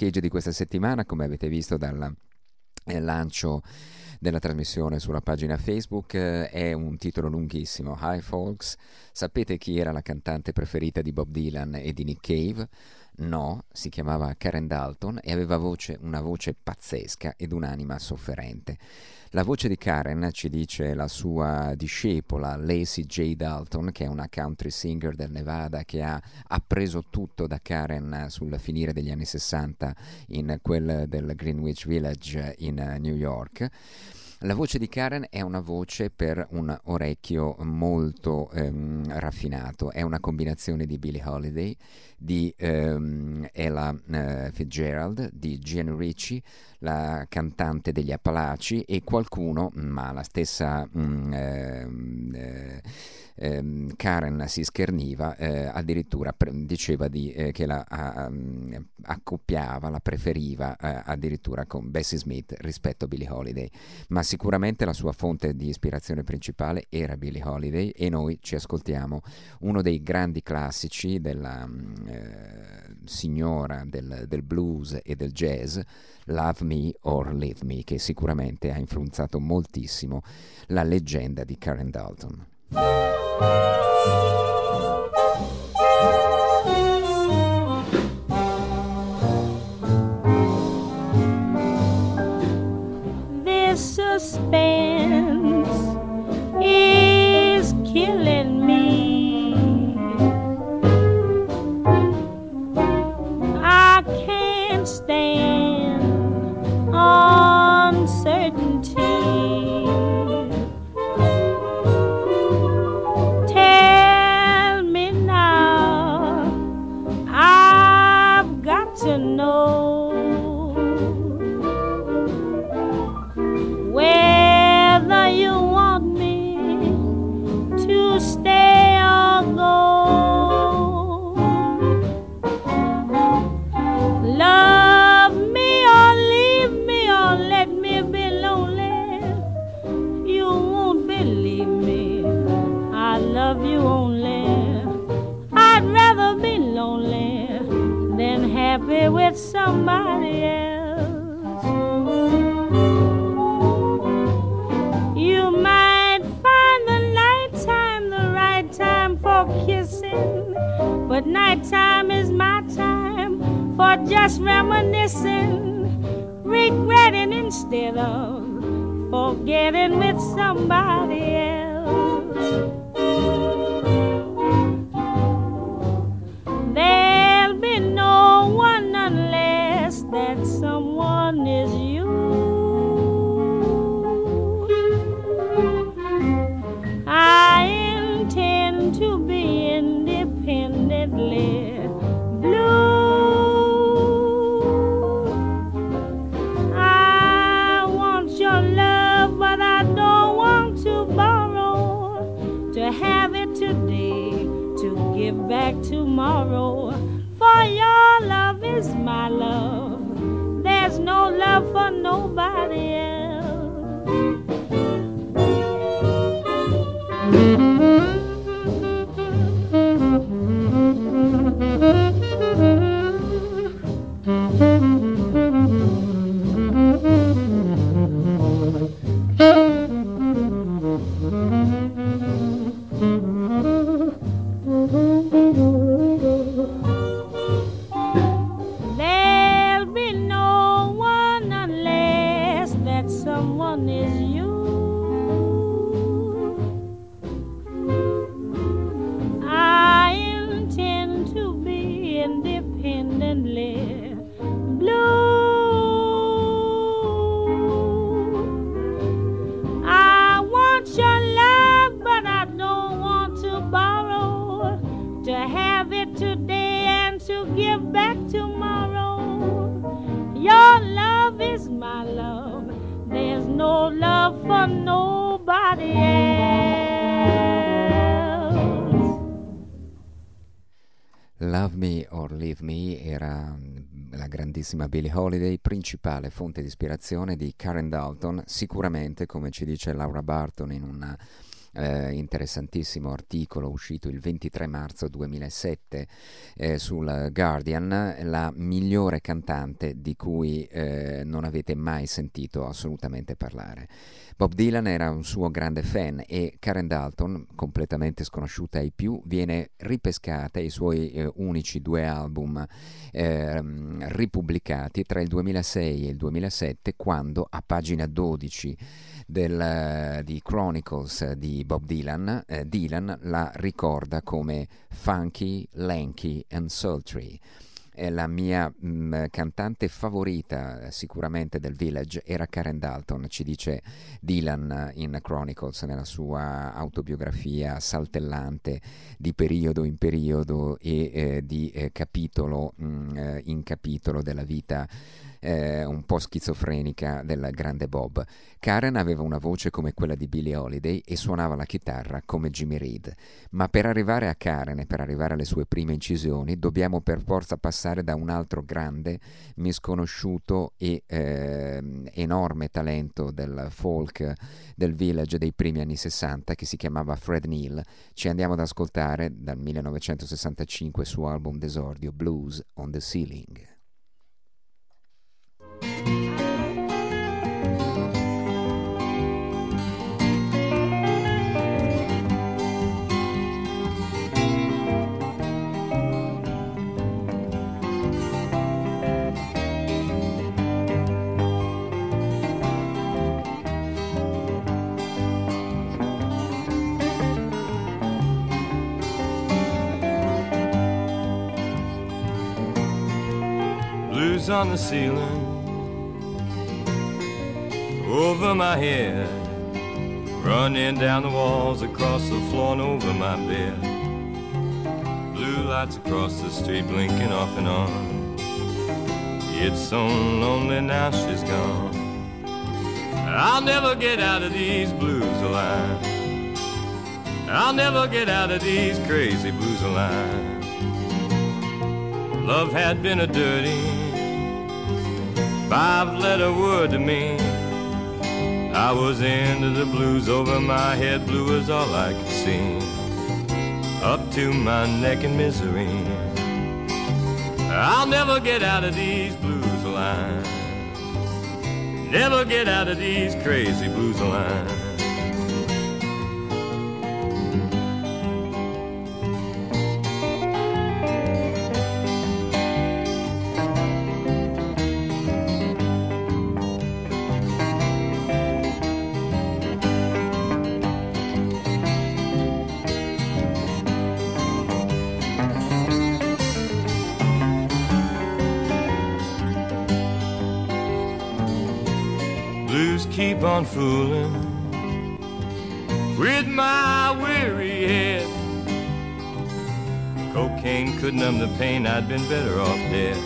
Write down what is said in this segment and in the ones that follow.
Cage di questa settimana, come avete visto dal eh, lancio della trasmissione sulla pagina Facebook, eh, è un titolo lunghissimo. Hi folks, sapete chi era la cantante preferita di Bob Dylan e di Nick Cave? No, si chiamava Karen Dalton e aveva voce, una voce pazzesca ed un'anima sofferente. La voce di Karen ci dice la sua discepola Lacey J. Dalton, che è una country singer del Nevada che ha appreso tutto da Karen sul finire degli anni 60 in quel del Greenwich Village in New York. La voce di Karen è una voce per un orecchio molto ehm, raffinato, è una combinazione di Billie Holiday, di ehm, Ella eh, Fitzgerald, di Jean Ricci, la cantante degli Appalachi e qualcuno, ma la stessa mh, mm, ehm, eh, ehm, Karen si scherniva, eh, addirittura pre- diceva di, eh, che la a, accoppiava, la preferiva eh, addirittura con Bessie Smith rispetto a Billie Holiday, ma sicuramente la sua fonte di ispirazione principale era Billie Holiday e noi ci ascoltiamo uno dei grandi classici della mm, eh, signora del, del blues e del jazz, Love Me or Leave Me, che sicuramente ha influenzato moltissimo la leggenda di Karen Dalton. With somebody else. You might find the nighttime the right time for kissing, but nighttime is my time for just reminiscing, regretting instead of forgetting with somebody else. Grandissima Billie Holiday, principale fonte di ispirazione di Karen Dalton, sicuramente, come ci dice Laura Barton in un eh, interessantissimo articolo uscito il 23 marzo 2007 eh, sul Guardian, la migliore cantante di cui eh, non avete mai sentito assolutamente parlare. Bob Dylan era un suo grande fan e Karen Dalton, completamente sconosciuta ai più, viene ripescata i suoi eh, unici due album eh, ripubblicati tra il 2006 e il 2007 quando a pagina 12 del, di Chronicles di Bob Dylan, eh, Dylan la ricorda come funky, lanky and sultry. È la mia mh, mm, cantante favorita sicuramente del Village era Karen Dalton, ci dice Dylan in Chronicles nella sua autobiografia saltellante di periodo in periodo e eh, di eh, capitolo mh, mm, eh, in capitolo della vita eh, un po' schizofrenica del grande Bob. Karen aveva una voce come quella di Billie Holiday e suonava la chitarra come Jimmy Reed, ma per arrivare a Karen e per arrivare alle sue prime incisioni dobbiamo per forza passare da un altro grande, misconosciuto e eh, enorme talento del folk del village dei primi anni 60 che si chiamava Fred Neal. Ci andiamo ad ascoltare dal 1965 il suo album d'esordio Blues on the Ceiling. On the ceiling over my head, running down the walls, across the floor, and over my bed. Blue lights across the street, blinking off and on. It's so lonely now she's gone. I'll never get out of these blues alive. I'll never get out of these crazy blues alive. Love had been a dirty five letter word to me. I was into the blues over my head, blue was all I could see. Up to my neck in misery. I'll never get out of these blues lines. Never get out of these crazy blues lines. On fooling with my weary head. Cocaine could numb the pain, I'd been better off dead.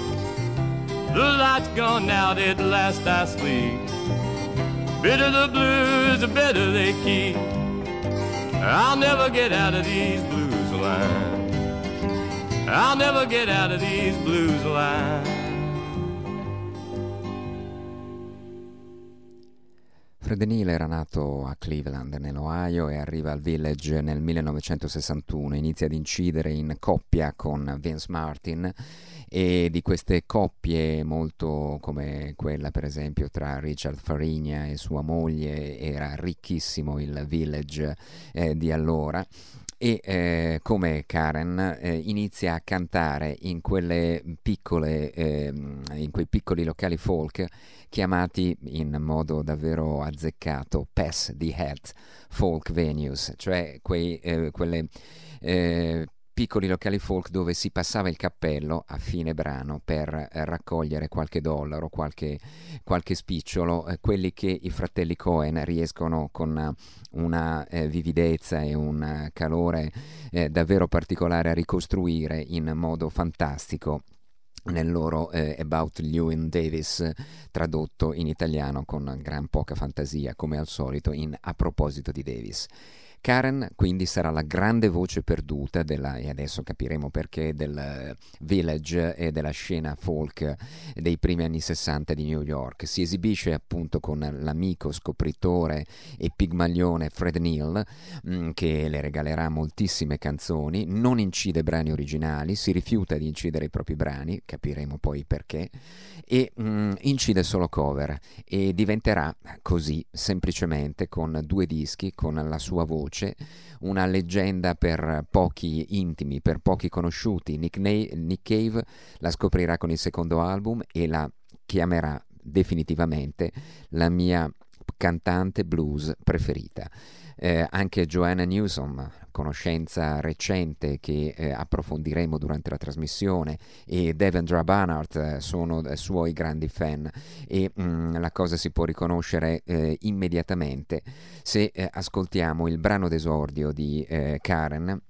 The light's gone out, at last I sleep. Bitter the blues, the better they keep. I'll never get out of these blues lines. I'll never get out of these blues. Fred Neil era nato a Cleveland, nell'Ohio, e arriva al Village nel 1961. Inizia ad incidere in coppia con Vince Martin e di queste coppie molto come quella per esempio tra Richard Farigna e sua moglie era ricchissimo il Village eh, di allora e eh, come Karen eh, inizia a cantare in piccole eh, in quei piccoli locali folk chiamati in modo davvero azzeccato Pass the Hat Folk Venues, cioè quei, eh, quelle eh, piccoli locali folk dove si passava il cappello a fine brano per eh, raccogliere qualche dollaro, qualche, qualche spicciolo, eh, quelli che i fratelli Cohen riescono con una eh, vividezza e un calore eh, davvero particolare a ricostruire in modo fantastico nel loro eh, About Lewin Davis tradotto in italiano con gran poca fantasia come al solito in A proposito di Davis. Karen quindi sarà la grande voce perduta della, e adesso capiremo perché, del village e della scena folk dei primi anni 60 di New York. Si esibisce appunto con l'amico scopritore e pigmaglione Fred Neal mm, che le regalerà moltissime canzoni, non incide brani originali, si rifiuta di incidere i propri brani, capiremo poi perché, e mh, mm, incide solo cover e diventerà così semplicemente con due dischi, con la sua voce voce, una leggenda per pochi intimi, per pochi conosciuti. Nick, Na- Nick Cave la scoprirà con il secondo album e la chiamerà definitivamente la mia cantante blues preferita. Eh, anche Joanna Newsom, conoscenza recente che eh, approfondiremo durante la trasmissione, e Devendra Banhart eh, sono suoi grandi fan. E mh, mm, la cosa si può riconoscere eh, immediatamente se eh, ascoltiamo il brano d'esordio di eh, Karen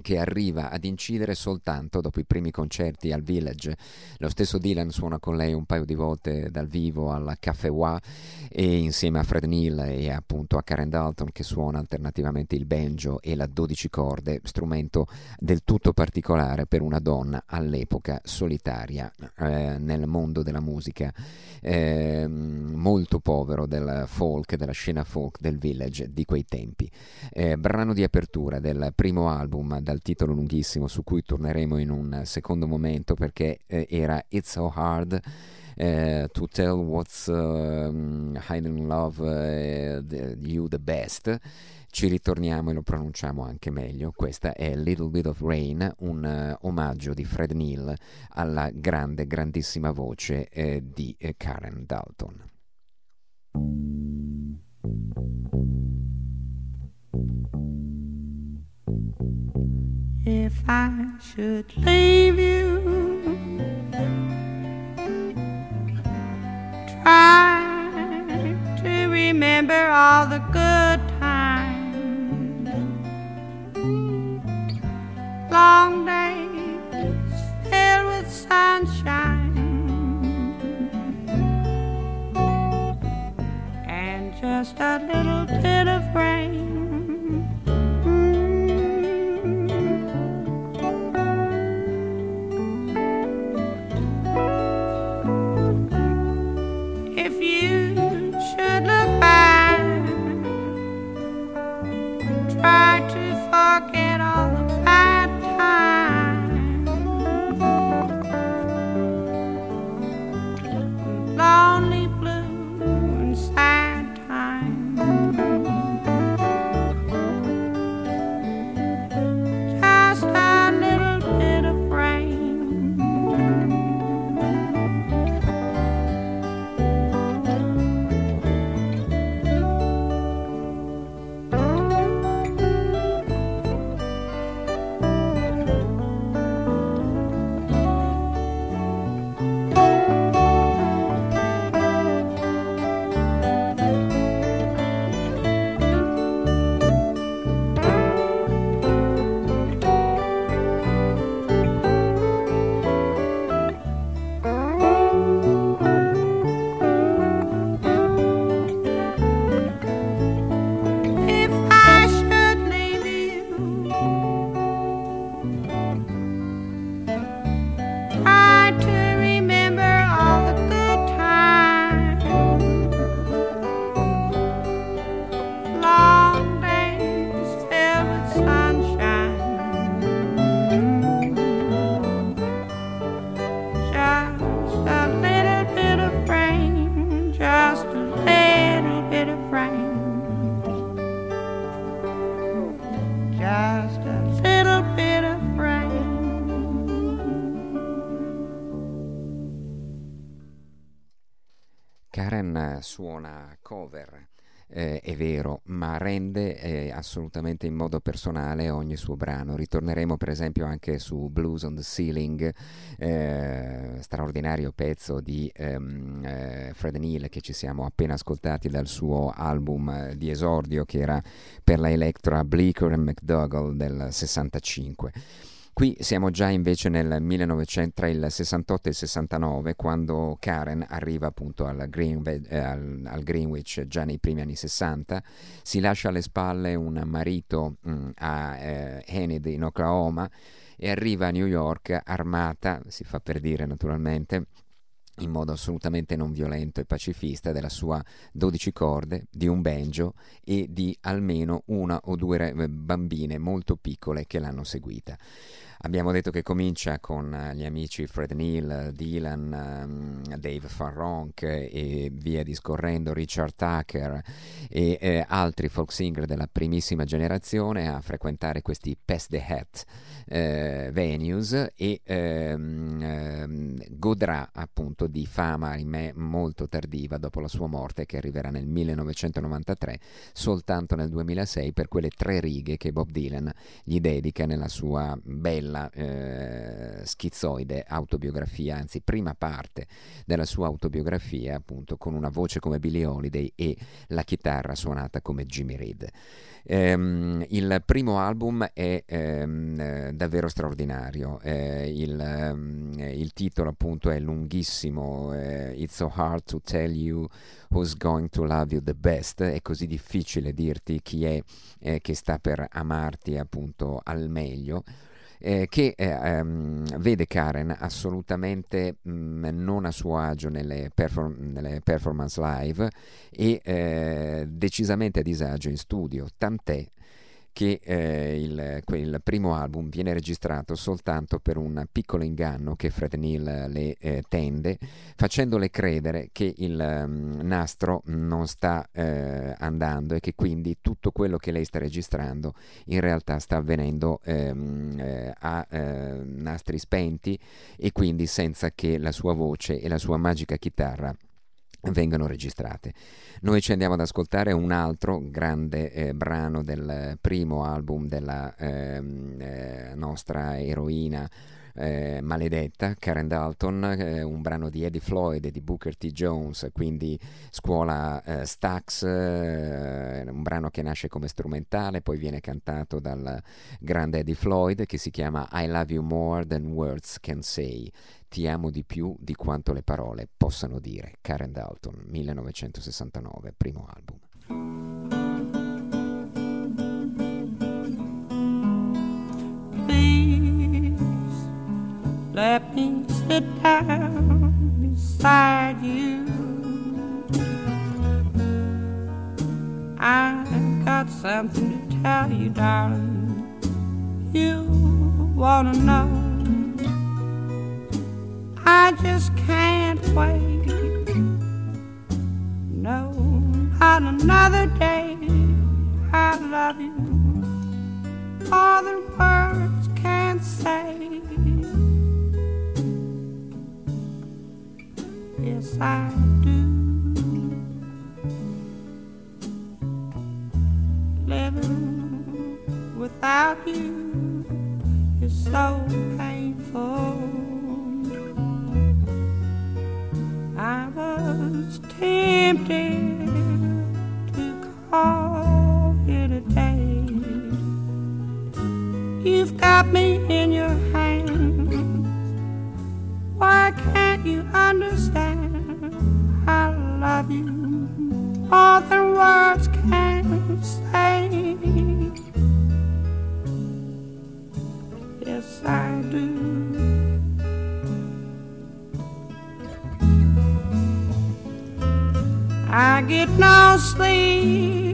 che arriva ad incidere soltanto dopo i primi concerti al Village. Lo stesso Dylan suona con lei un paio di volte dal vivo al Café Wa e insieme a Fred Neal e appunto a Karen Dalton che suona alternativamente il banjo e la 12 corde, strumento del tutto particolare per una donna all'epoca solitaria eh, nel mondo della musica, eh, molto povero del folk, della scena folk del Village di quei tempi. Eh, brano di apertura del primo album dal titolo lunghissimo su cui torneremo in un secondo momento perché eh, era It's So Hard uh, to Tell What's uh, Hiding Love uh, the, You the Best ci ritorniamo e lo pronunciamo anche meglio. Questa è Little Bit of Rain, un uh, omaggio di Fred Neal alla grande, grandissima voce di Karen Dalton. If I should leave you, try to remember all the good times, long days filled with sunshine, and just a little bit of rain. book suona cover eh, è vero, ma rende eh, assolutamente in modo personale ogni suo brano. Ritorneremo per esempio anche su Blues on the Ceiling, eh, straordinario pezzo di ehm, eh, Fred Neal che ci siamo appena ascoltati dal suo album eh, di esordio che era per la Electra Bleecker and McDougall del 65. Qui siamo già invece nel 1900, tra il 68 e il 69, quando Karen arriva appunto al, Green, eh, al, al Greenwich già nei primi anni 60, si lascia alle spalle un marito mh, mm, a eh, Enid in Oklahoma e arriva a New York armata, si fa per dire naturalmente, in modo assolutamente non violento e pacifista della sua 12 corde, di un banjo e di almeno una o due bambine molto piccole che l'hanno seguita. Abbiamo detto che comincia con eh, gli amici Fred Neal, Dylan, um, Dave Farronk e via discorrendo, Richard Tucker e eh, altri folk singer della primissima generazione a frequentare questi Pass the Hat eh, venues e ehm, ehm, godrà appunto di fama, ahimè, molto tardiva dopo la sua morte che arriverà nel 1993, soltanto nel 2006 per quelle tre righe che Bob Dylan gli dedica nella sua bella eh, schizoide autobiografia, anzi prima parte della sua autobiografia appunto con una voce come Billie Holiday e la chitarra suonata come Jimmy Reed. Ehm, il primo album è ehm, davvero straordinario, eh, il, ehm, il, titolo appunto è lunghissimo, eh, It's so hard to tell you who's going to love you the best, è così difficile dirti chi è eh, che sta per amarti appunto al meglio eh, che eh, um, vede Karen assolutamente mh, mm, non a suo agio nelle, perform- nelle performance live e eh, decisamente a disagio in studio, tant'è che eh, il, il, primo album viene registrato soltanto per un piccolo inganno che Fred Neal le eh, tende, facendole credere che il um, nastro non sta eh, andando e che quindi tutto quello che lei sta registrando in realtà sta avvenendo ehm, eh, a eh, nastri spenti e quindi senza che la sua voce e la sua magica chitarra vengano registrate. Noi ci andiamo ad ascoltare un altro grande eh, brano del primo album della ehm, eh, nostra eroina eh, maledetta, Karen Dalton, eh, un brano di Eddie Floyd e di Booker T. Jones, quindi scuola eh, Stax, eh, un brano che nasce come strumentale, poi viene cantato dal grande Eddie Floyd che si chiama I Love You More Than Words Can Say. Ti amo di più di quanto le parole possano dire. Karen Dalton, 1969, primo album. Let me sit down beside you. I've got something to tell you, darling. You wanna know? I just can't wait. No, not another day. I love you. All the words can't say. Yes I do. Living without you is so painful. I was tempted to call it a day. You've got me in your hands. Why can't you understand? I love you more than words can say. Yes, I do. I get no sleep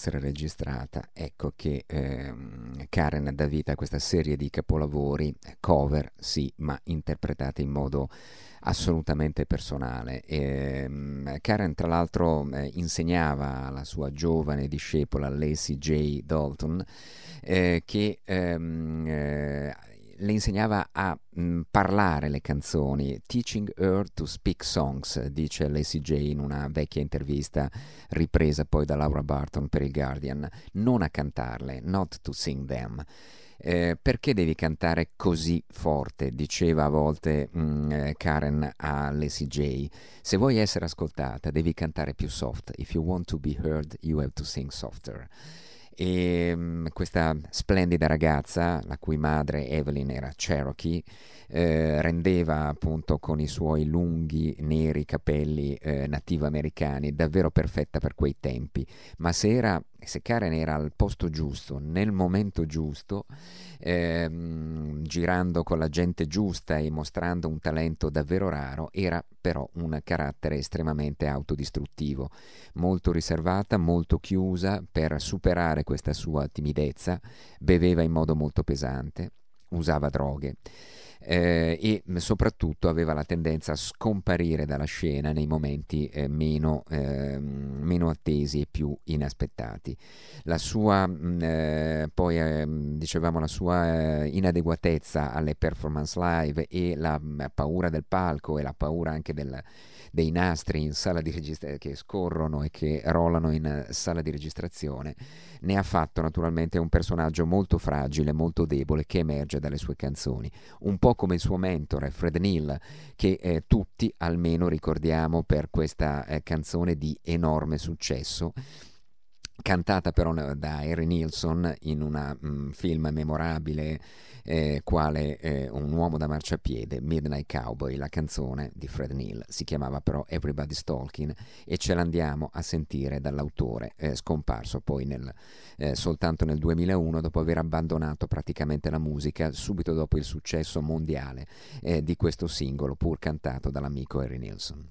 essere registrata, ecco che ehm, Karen dà vita a questa serie di capolavori, cover sì, ma interpretate in modo assolutamente personale. E, um, Karen tra l'altro eh, insegnava alla sua giovane discepola Lacey J. Dalton eh, che ehm, eh, le insegnava a mh, parlare le canzoni, teaching her to speak songs, dice Lacey J in una vecchia intervista ripresa poi da Laura Barton per il Guardian, non a cantarle, not to sing them. Eh, perché devi cantare così forte? Diceva a volte mh, eh, Karen a Lacey J. Se vuoi essere ascoltata, devi cantare più soft. If you want to be heard, you have to sing softer. E mh, questa splendida ragazza, la cui madre Evelyn era Cherokee, eh, rendeva appunto con i suoi lunghi neri capelli eh, nativo americani davvero perfetta per quei tempi. Ma se, era, se Karen era al posto giusto, nel momento giusto, ehm, girando con la gente giusta e mostrando un talento davvero raro, era però un carattere estremamente autodistruttivo, molto riservata, molto chiusa, per superare questa sua timidezza, beveva in modo molto pesante, usava droghe eh, e soprattutto aveva la tendenza a scomparire dalla scena nei momenti eh, meno, eh, meno, attesi e più inaspettati. La sua, mh, eh, poi ehm, dicevamo, la sua eh, inadeguatezza alle performance live e la mh, paura del palco e la paura anche del, dei nastri in sala di registra- che scorrono e che rollano in sala di registrazione, ne ha fatto naturalmente un personaggio molto fragile, molto debole che emerge dalle sue canzoni, un po' come il suo mentore Fred Neil, che eh, tutti almeno ricordiamo per questa eh, canzone di enorme successo cantata però da Harry Nilsson in un mm, film memorabile eh, quale eh, Un uomo da marciapiede, Midnight Cowboy, la canzone di Fred Neil, si chiamava però Everybody's Talking e ce l'andiamo a sentire dall'autore eh, scomparso poi nel, eh, soltanto nel 2001 dopo aver abbandonato praticamente la musica subito dopo il successo mondiale eh, di questo singolo pur cantato dall'amico Harry Nilsson.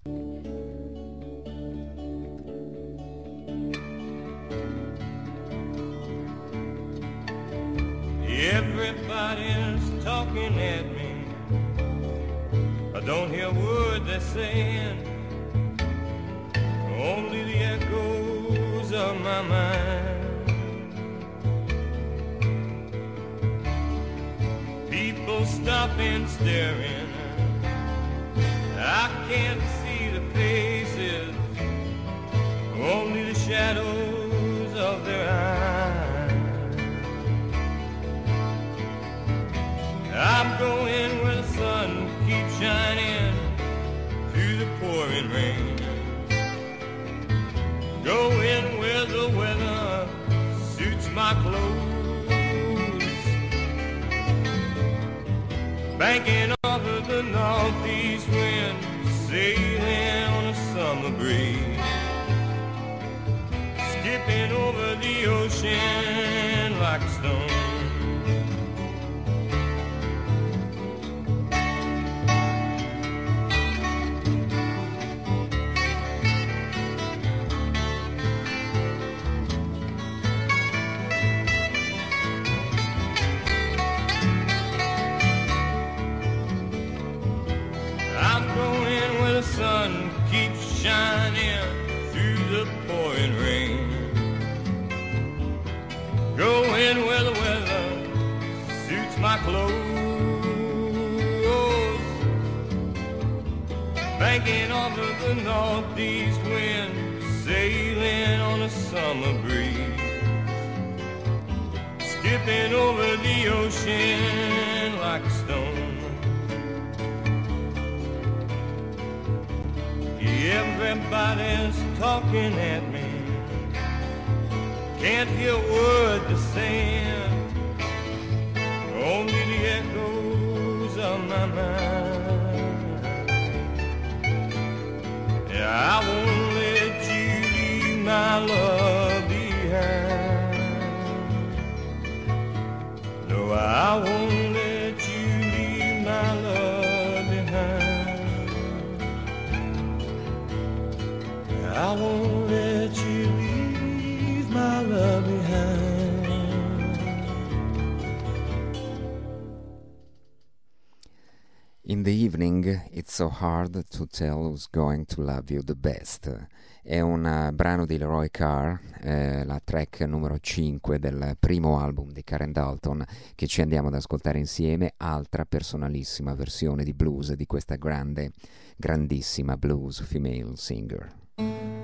Everybody's talking at me. I don't hear a word they're saying. Only the echoes of my mind. People stop stopping, staring. I can't see the faces, only the shadows. I'm going where the sun keeps shining through the pouring rain. Going where the weather suits my clothes. Banking off of the northeast wind, sailing on a summer over the ocean like a stone. sun Going where the weather suits my clothes. Banking off of the northeast wind, sailing on a summer breeze. Skipping over the ocean like a stone. Everybody's talking at me. Can't hear a word they're saying. Only the echoes of my mind. Yeah, I won't let you leave my love behind. No, I won't let you leave my love behind. I won't let In the evening it's so hard to tell who's going to love you the best. È un eh, brano di Leroy Carr, eh, la track numero 5 del primo album di Karen Dalton che ci andiamo ad ascoltare insieme, altra personalissima versione di blues di questa grande, grandissima blues female singer.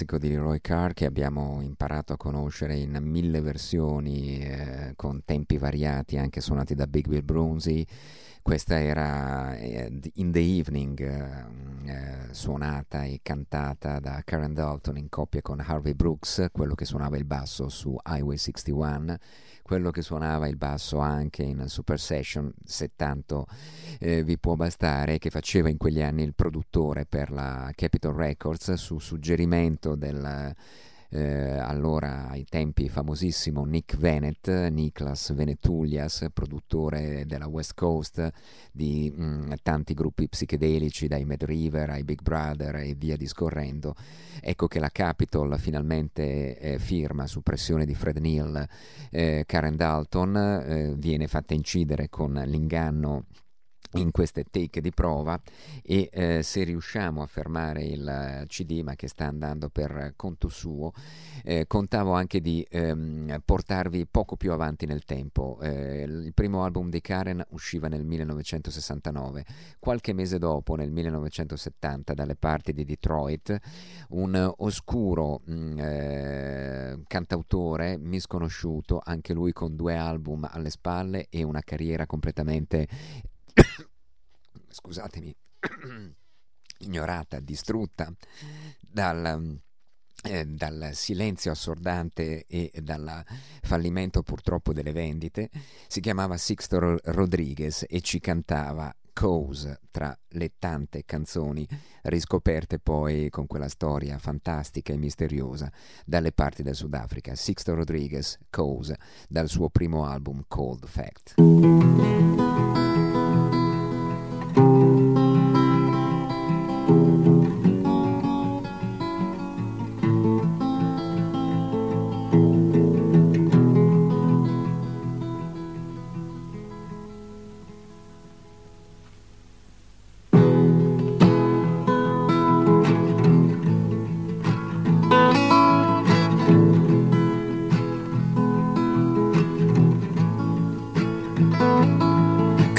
Classico di Roy Carr che abbiamo imparato a conoscere in mille versioni, eh, con tempi variati, anche suonati da Big Bill Brunzi. Questa era eh, In the Evening, eh, suonata e cantata da Karen Dalton in coppia con Harvey Brooks, quello che suonava il basso su Highway 61 quello che suonava il basso anche in Super Session, se tanto eh, vi può bastare, che faceva in quegli anni il produttore per la Capitol Records su suggerimento del eh, allora ai tempi famosissimo Nick Venet, Niklas Venetulias, produttore della West Coast di mh, tanti gruppi psichedelici, dai Mad River ai Big Brother e via discorrendo. Ecco che la Capitol finalmente eh, firma su pressione di Fred Neal eh, Karen Dalton, eh, viene fatta incidere con l'inganno in queste take di prova e eh, se riusciamo a fermare il CD ma che sta andando per conto suo eh, contavo anche di ehm, portarvi poco più avanti nel tempo. Eh, il primo album di Karen usciva nel 1969 qualche mese dopo nel 1970 dalle parti di Detroit un oscuro mh, cantautore misconosciuto anche lui con due album alle spalle e una carriera completamente scusatemi, ignorata, distrutta dal, eh, dal, silenzio assordante e dal fallimento purtroppo delle vendite, si chiamava Sixto Rodriguez e ci cantava Cause tra le tante canzoni riscoperte poi con quella storia fantastica e misteriosa dalle parti del Sudafrica. Sixto Rodriguez, Cause, dal suo primo album Cold Fact. Bye.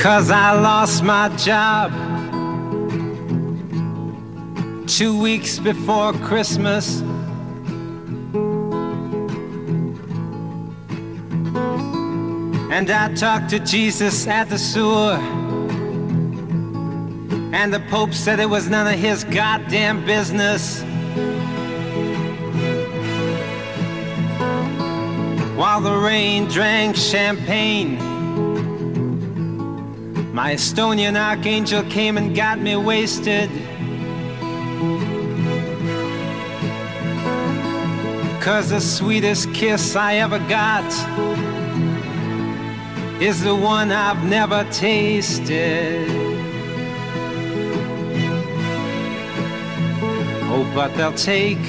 Cause I lost my job two weeks before Christmas. And I talked to Jesus at the sewer. And the Pope said it was none of his goddamn business. While the rain drank champagne. My Estonian archangel came and got me wasted. Cause the sweetest kiss I ever got is the one I've never tasted. Oh, but they'll take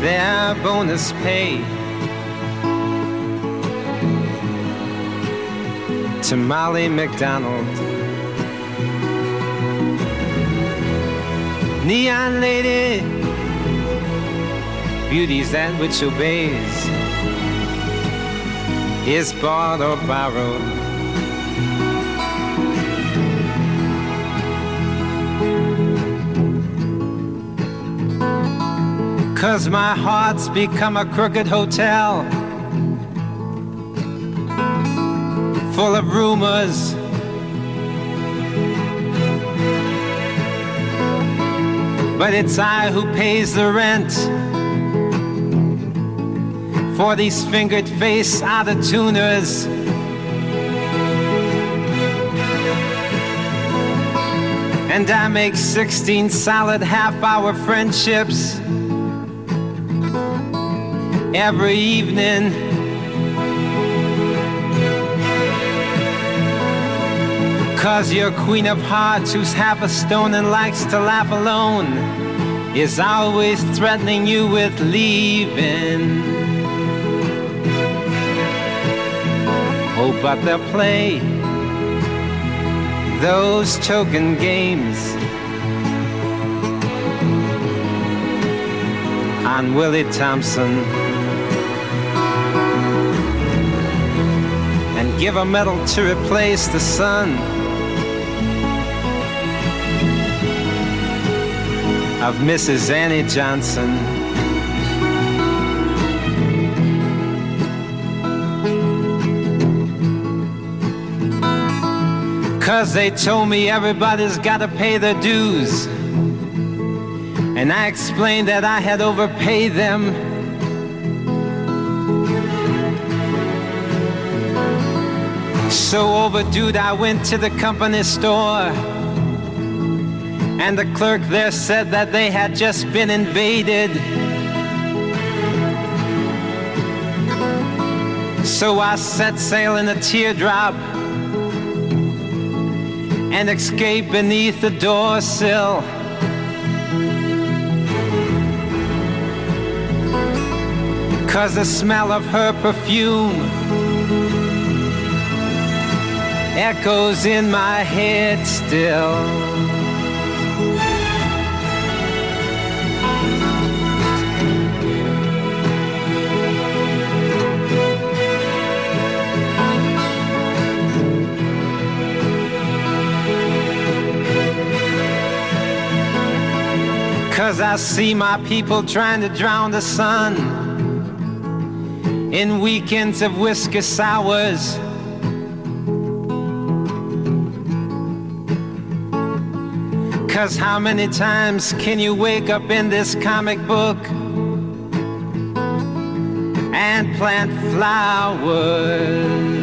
their bonus pay. To Molly McDonald. Neon lady, beauty's that which obeys, is bought or borrowed. Cause my heart's become a crooked hotel full of rumors. But it's I who pays the rent for these fingered face out of tuners. And I make 16 solid half hour friendships every evening. Cause your queen of hearts, who's half a stone and likes to laugh alone, is always threatening you with leaving. Oh, but they'll play. Those choking games. On Willie Thompson. And give a medal to replace the sun of Mrs. Annie Johnson. Cause they told me everybody's gotta pay their dues. And I explained that I had overpaid them. So overdue, I went to the company store. And the clerk there said that they had just been invaded. So I set sail in a teardrop and escaped beneath the door sill. Cause the smell of her perfume echoes in my head still. Cause I see my people trying to drown the sun in weekends of whiskey sours. Cause how many times can you wake up in this comic book and plant flowers?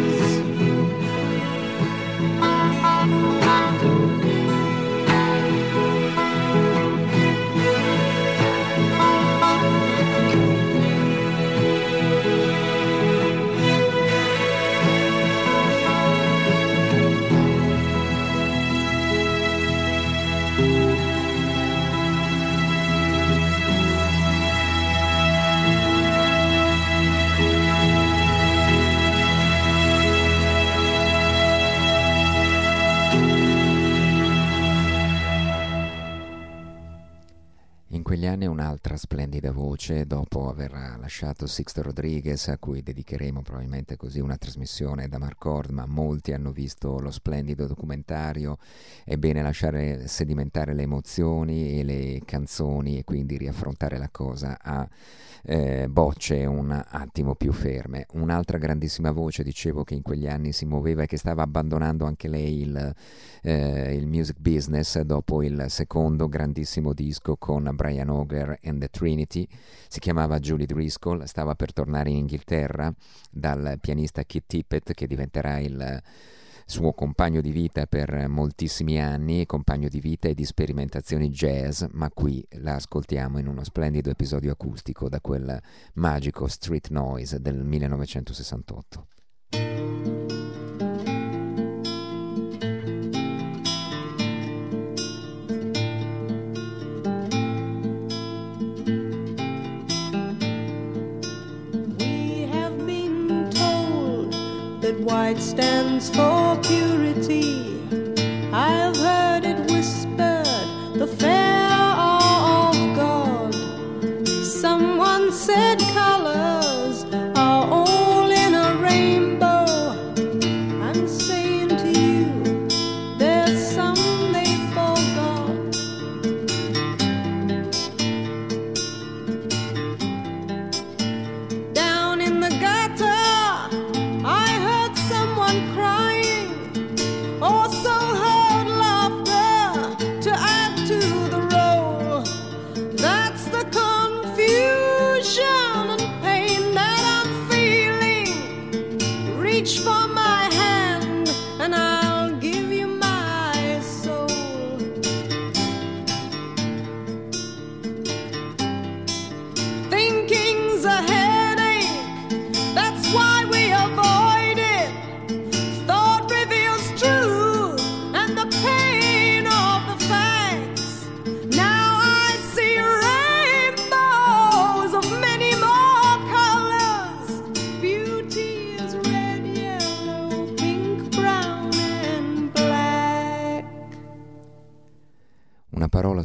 Un'altra splendida voce, dopo aver lasciato Sixto Rodriguez, a cui dedicheremo probabilmente così una trasmissione da Marcord, ma molti hanno visto lo splendido documentario, è bene lasciare sedimentare le emozioni e le canzoni e quindi riaffrontare la cosa a eh, bocce un attimo più ferme. Un'altra grandissima voce, dicevo, che in quegli anni si muoveva e che stava abbandonando anche lei il, eh, il music business dopo il secondo grandissimo disco con Brian Auger and the Trinity, si chiamava Julie Driscoll, stava per tornare in Inghilterra dal pianista Kit Tippett che diventerà il suo compagno di vita per moltissimi anni, compagno di vita e di sperimentazioni jazz, ma qui la ascoltiamo in uno splendido episodio acustico da quel magico Street Noise del 1968. White stands for purity.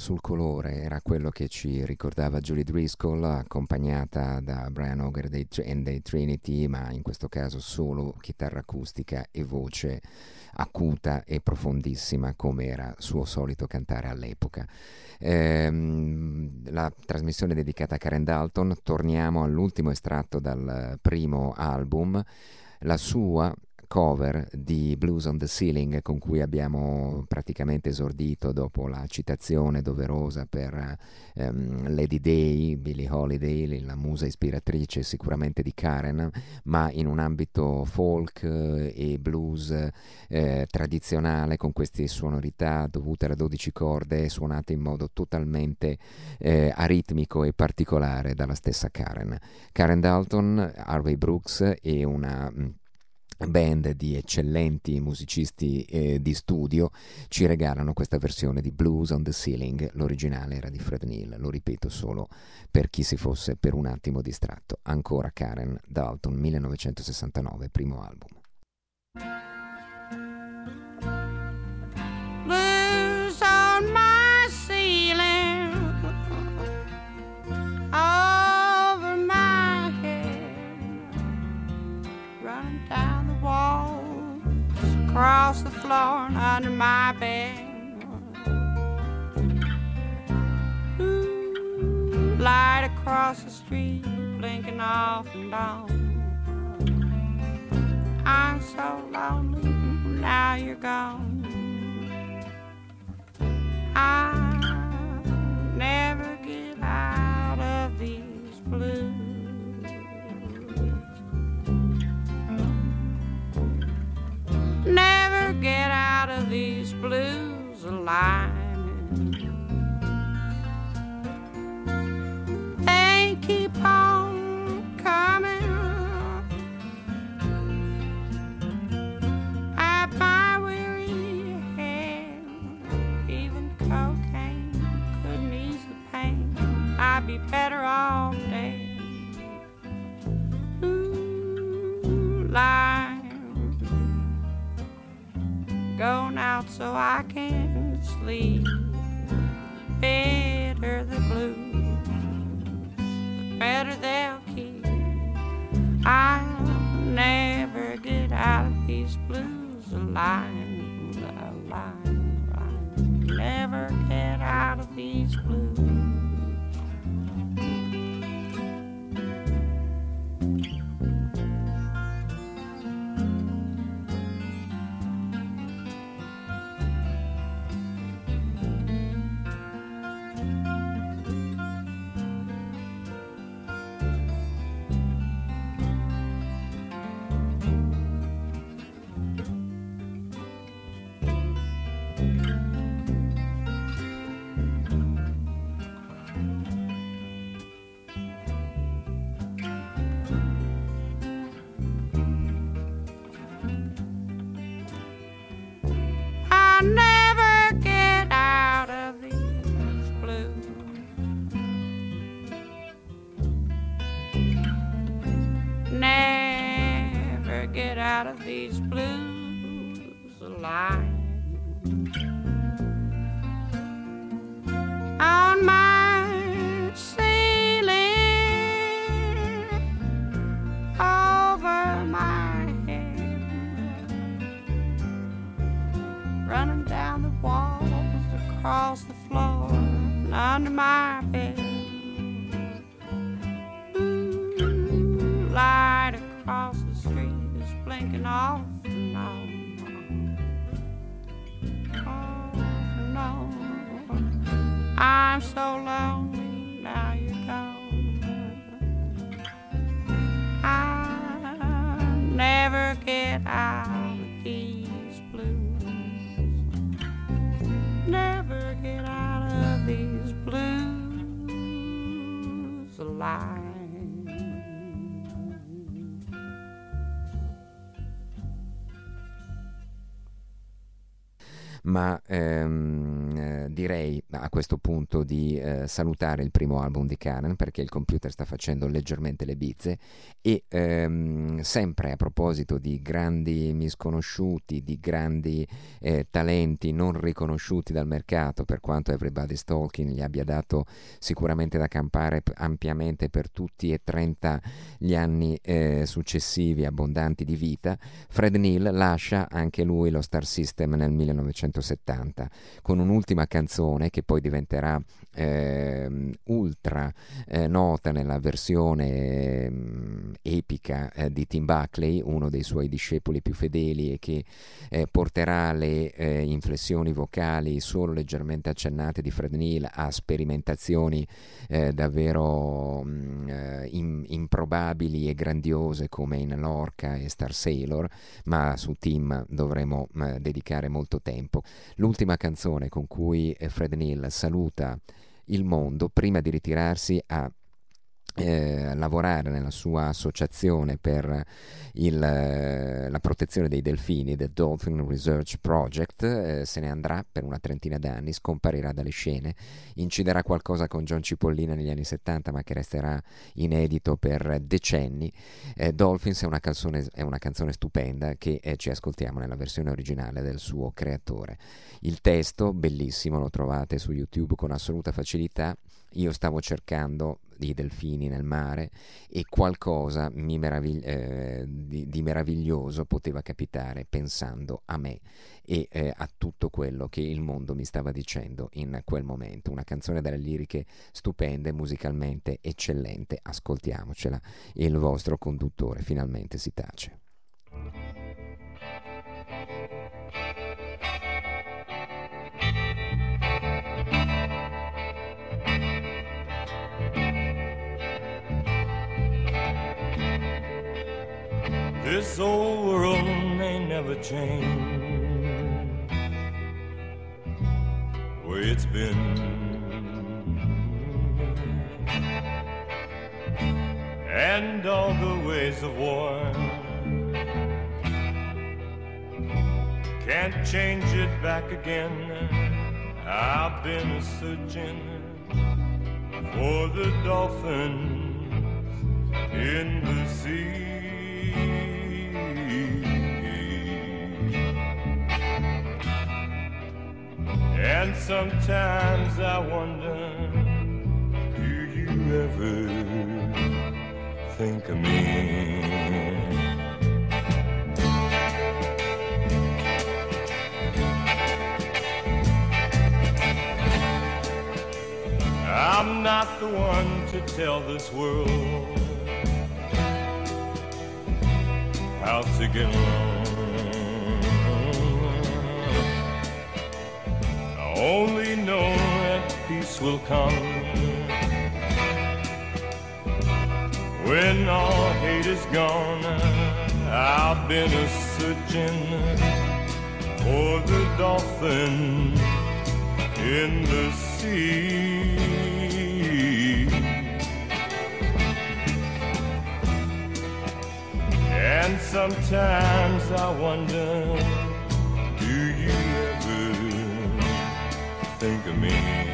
Sul colore era quello che ci ricordava Julie Driscoll, accompagnata da Brian Auger dei, and dei Trinity, ma in questo caso solo chitarra acustica e voce acuta e profondissima come era suo solito cantare all'epoca. Ehm, la trasmissione dedicata a Karen Dalton, torniamo all'ultimo estratto dal primo album, la sua cover di Blues on the Ceiling con cui abbiamo praticamente esordito dopo la citazione doverosa per um, Lady Day, Billie Holiday, la musa ispiratrice sicuramente di Karen, ma in un ambito folk eh, e blues eh, tradizionale con queste sonorità dovute alle 12 corde suonate in modo totalmente eh, aritmico e particolare dalla stessa Karen. Karen Dalton, Harvey Brooks e una band di eccellenti musicisti eh, di studio ci regalano questa versione di Blues on the Ceiling, l'originale era di Fred Neal, lo ripeto solo per chi si fosse per un attimo distratto. Ancora Karen Dalton, 1969, primo album. Across the floor and under my bed. Light across the street. Blinking off and on. I'm so lonely now you're gone. I never get out of these blues. Out of these blues alive. They keep on coming my weary head. Even cocaine couldn't ease the pain. I'd be better off dead. Ooh, life going out so I can sleep. Better the blues, the better they'll keep. I'll never get out of these blues alive, alive, alive. Never get out of these blues. Ma ehm, eh, direi a questo punto di eh, salutare il primo album di Karen perché il computer sta facendo leggermente le bizze. E ehm, sempre a proposito di grandi misconosciuti, di grandi eh, talenti non riconosciuti dal mercato per quanto Everybody's Talking gli abbia dato sicuramente da campare ampiamente per tutti e 30 gli anni eh, successivi abbondanti di vita, Fred Neil lascia anche lui lo Star System nel 1970 con un'ultima canzone che poi diventerà eh, ultra eh, nota nella versione eh, epica eh, di Tim Buckley, uno dei suoi discepoli più fedeli e che eh, porterà le eh, inflessioni vocali solo leggermente accennate di Fred Neil a sperimentazioni davvero mh, mm, in, improbabili e grandiose come in Lorca e Star Sailor, ma su Tim dovremo dedicare molto tempo. L'ultima canzone con cui Fred Neil saluta il mondo prima di ritirarsi a eh, lavorare nella sua associazione per il, eh, la protezione dei delfini del Dolphin Research Project, eh, se ne andrà per una trentina d'anni, scomparirà dalle scene, inciderà qualcosa con John Cipollina negli anni 70 ma che resterà inedito per decenni. Eh, Dolphins è una, canzone, è una, canzone, stupenda che ci ascoltiamo nella versione originale del suo creatore. Il testo, bellissimo, lo trovate su YouTube con assoluta facilità. Io stavo cercando i delfini nel mare e qualcosa meravigli- eh, di, di, meraviglioso poteva capitare pensando a me e eh, a tutto quello che il mondo mi stava dicendo in quel momento. Una canzone dalle liriche stupende, musicalmente eccellente, ascoltiamocela e il vostro conduttore finalmente si tace. This old world may never change where it's been. And all the ways of war can't change it back again. I've been searching for the dolphins in the sea. And sometimes I wonder, do you ever think of me? I'm not the one to tell this world how to get along. Only know that peace will come when all hate is gone. I've been a searching for the dolphin in the sea. And sometimes I wonder, think of me?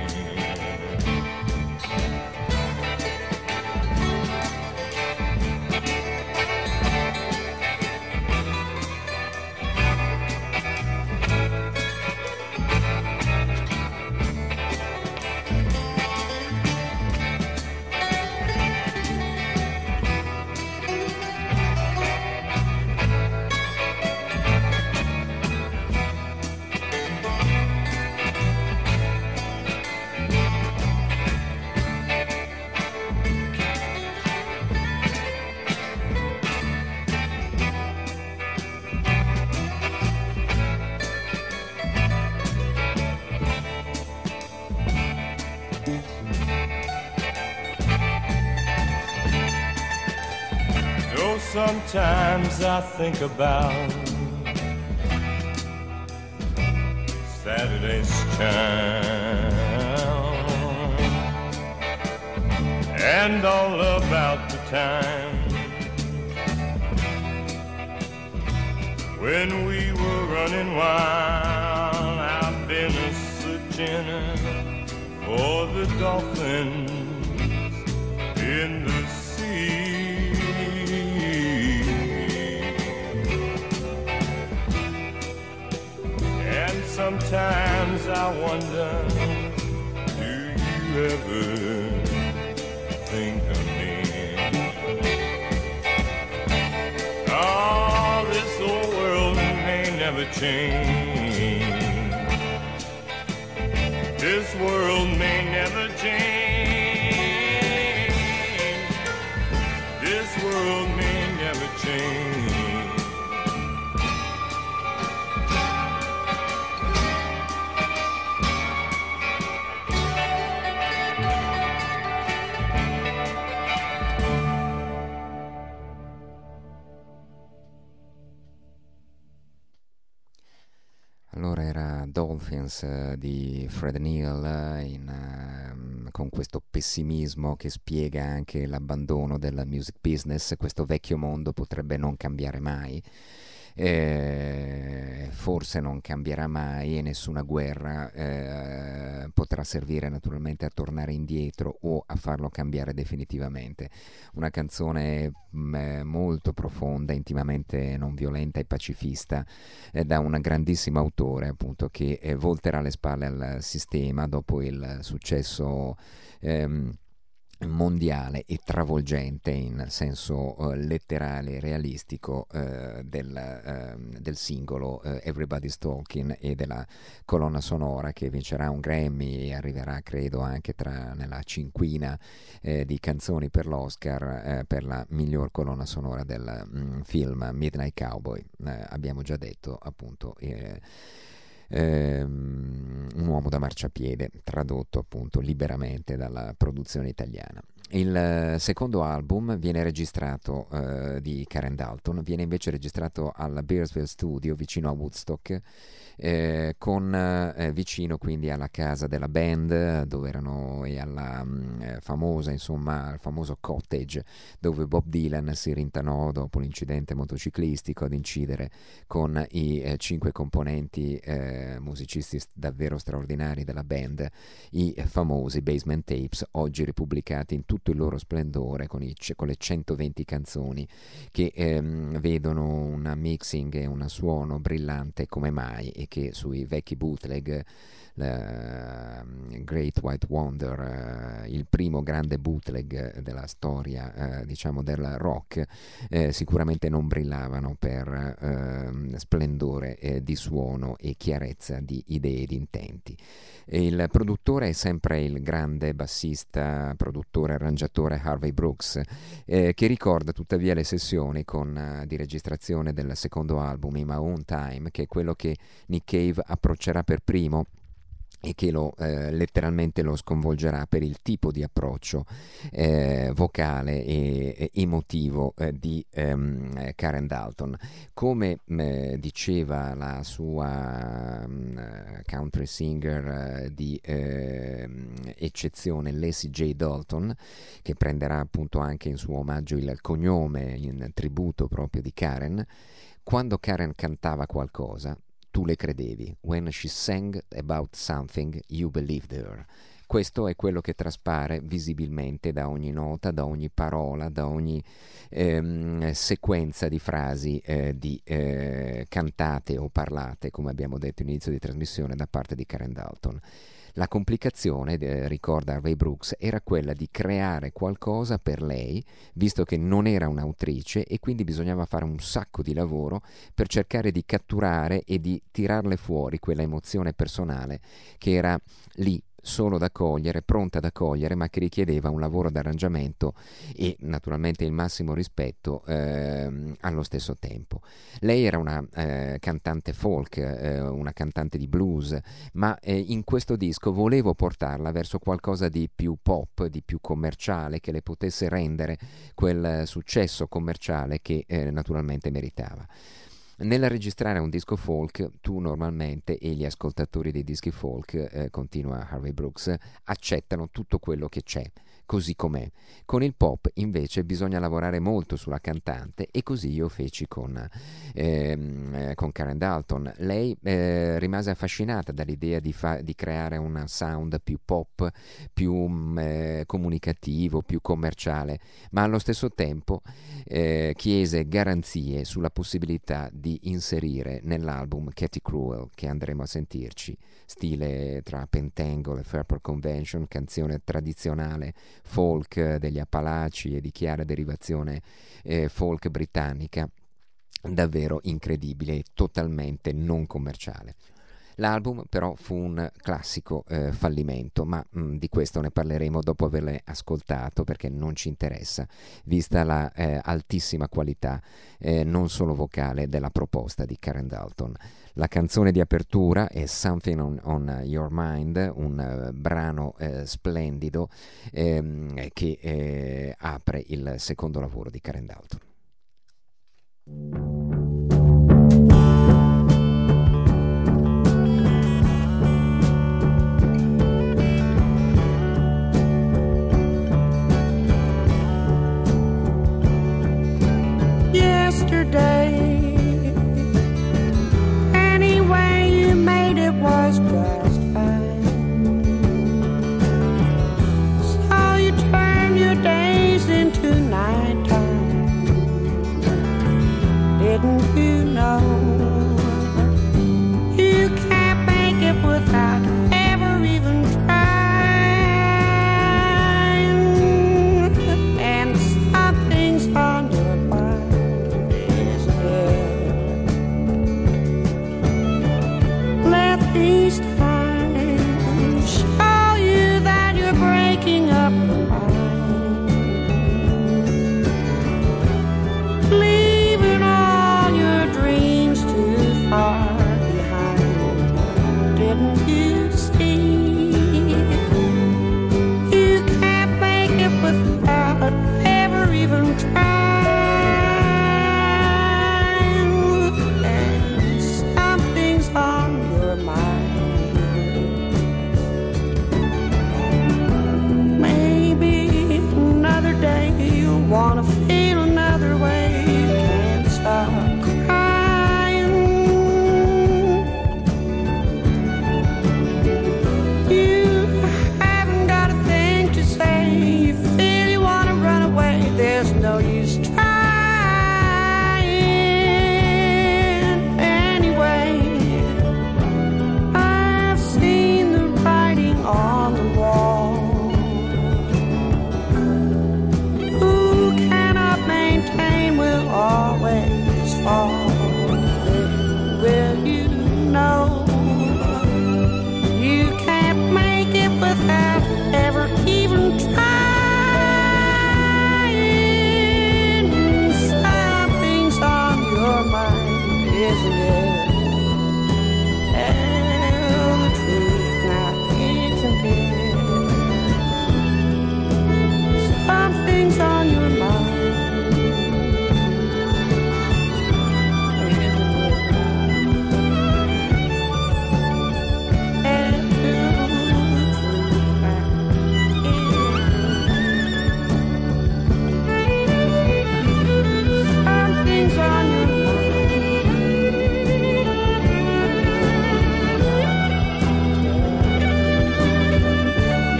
Sometimes I think about Saturday's child and all about the time when we were running wild. I've been searching for the dolphins Sometimes I wonder, do you ever think of me? Oh, this old world may never change. This world Dolphins eh, di Fred Neal eh, in, ehm, con questo pessimismo che spiega anche l'abbandono del music business, questo vecchio mondo potrebbe non cambiare mai. Eh, forse non cambierà mai e nessuna guerra eh, potrà servire naturalmente a tornare indietro o a farlo cambiare definitivamente. Una canzone mh, eh, molto profonda, intimamente non violenta e pacifista eh, da un grandissimo autore appunto che eh, volterà le spalle al sistema dopo il successo ehm, mondiale e travolgente in senso uh, letterale e realistico uh, del, uh, del, singolo Everybody's Talking e della colonna sonora che vincerà un Grammy e arriverà credo anche tra, nella cinquina eh, di canzoni per l'Oscar per la miglior colonna sonora del mm, film Midnight Cowboy. Abbiamo già detto appunto eh, ehm, un uomo da marciapiede, tradotto appunto liberamente dalla produzione italiana. Il eh, secondo album viene registrato eh, di Karen Dalton, viene invece registrato al Bearsville Studio vicino a Woodstock, eh, con, eh, vicino quindi alla casa della band dove erano e alla mh, mm, famosa insomma al famoso cottage dove Bob Dylan si rintanò dopo l'incidente motociclistico ad incidere con i eh, cinque componenti eh, musicisti davvero straordinari della band i famosi Basement Tapes oggi ripubblicati in tutto il loro splendore con, i, con le 120 canzoni che ehm, vedono un mixing e un suono brillante come mai e che sui vecchi bootleg Great White Wonder, uh, il primo grande bootleg della storia, uh, diciamo, del rock, eh, sicuramente non brillavano per ehm, splendore eh, di suono e chiarezza di idee e di intenti. Il produttore è sempre il grande bassista, produttore, arrangiatore Harvey Brooks, eh, che ricorda tuttavia le sessioni con, di registrazione del secondo album, In My Own Time, che è quello che Nick Cave approccerà per primo e che lo, eh, letteralmente lo sconvolgerà per il tipo di approccio eh, vocale e, e emotivo eh, di ehm, Karen Dalton. Come diceva la sua um, country singer eh, di ehm, eccezione Lacey J. Dalton, che prenderà appunto anche in suo omaggio il cognome in tributo proprio di Karen, quando Karen cantava qualcosa, tu le credevi. When she sang about something, you believed her. Questo è quello che traspare visibilmente da ogni nota, da ogni parola, da ogni ehm, sequenza di frasi eh, di, eh, cantate o parlate, come abbiamo detto all'inizio di trasmissione, da parte di Karen Dalton. La complicazione, eh, ricorda Harvey Brooks, era quella di creare qualcosa per lei, visto che non era un'autrice e quindi bisognava fare un sacco di lavoro per cercare di catturare e di tirarle fuori quella emozione personale che era lì solo da cogliere, pronta da cogliere, ma che richiedeva un lavoro d'arrangiamento e naturalmente il massimo rispetto eh, allo stesso tempo. Lei era una eh, cantante folk, eh, una cantante di blues, ma eh, in questo disco volevo portarla verso qualcosa di più pop, di più commerciale, che le potesse rendere quel successo commerciale che eh, naturalmente meritava. Nel registrare un disco folk, tu normalmente e gli ascoltatori dei dischi folk, eh, continua Harvey Brooks, accettano tutto quello che c'è così com'è. Con il pop invece bisogna lavorare molto sulla cantante e così io feci con, ehm, eh, con Karen Dalton. Lei eh, rimase affascinata dall'idea di, fa- di, creare un sound più pop, più mm, eh, comunicativo, più commerciale, ma allo stesso tempo eh, chiese garanzie sulla possibilità di inserire nell'album Katy Cruel che andremo a sentirci, stile tra Pentangle e Fairport Convention, canzone tradizionale folk degli Appalachi e di chiara derivazione eh, folk britannica, davvero incredibile e totalmente non commerciale. L'album però fu un classico eh, fallimento, ma mh, mm, di questo ne parleremo dopo averle ascoltato perché non ci interessa, vista la eh, altissima qualità eh, non solo vocale della proposta di Karen Dalton. La canzone di apertura è Something on, on Your Mind, un uh, brano uh, splendido ehm, che eh, apre il secondo lavoro di Karen Dalton. yesterday. Anyway, you made it was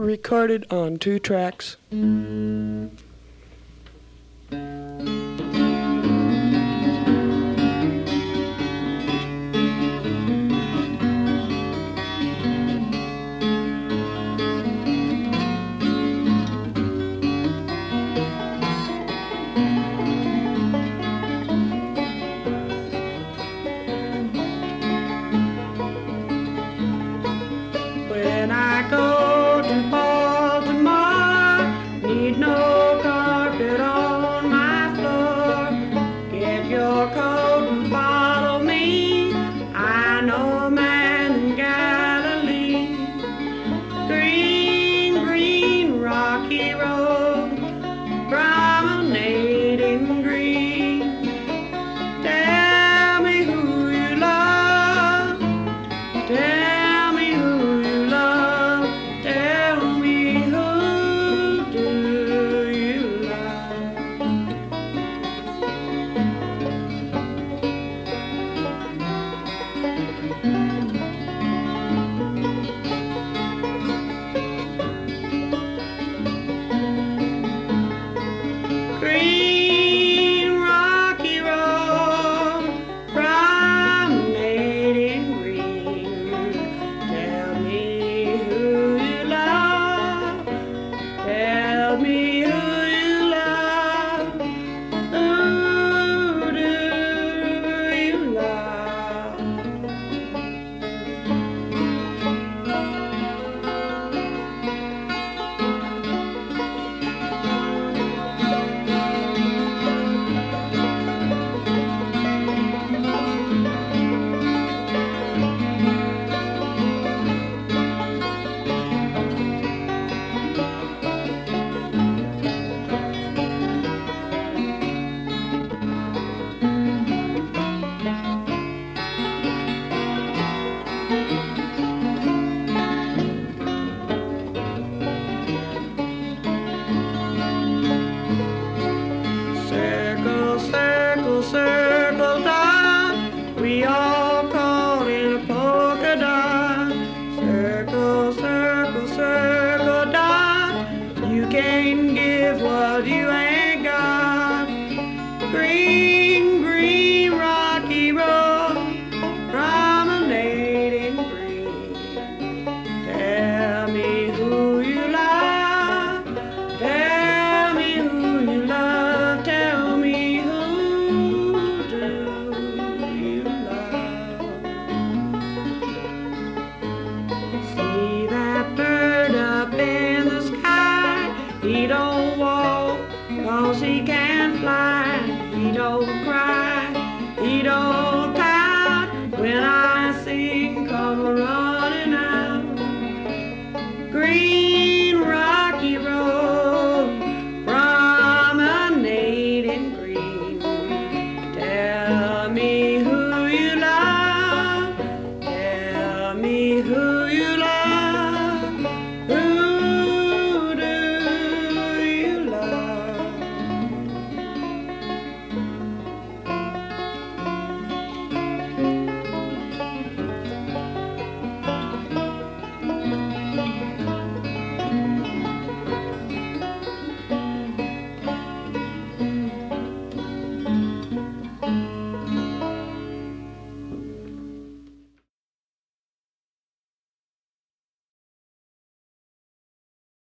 recorded on two tracks.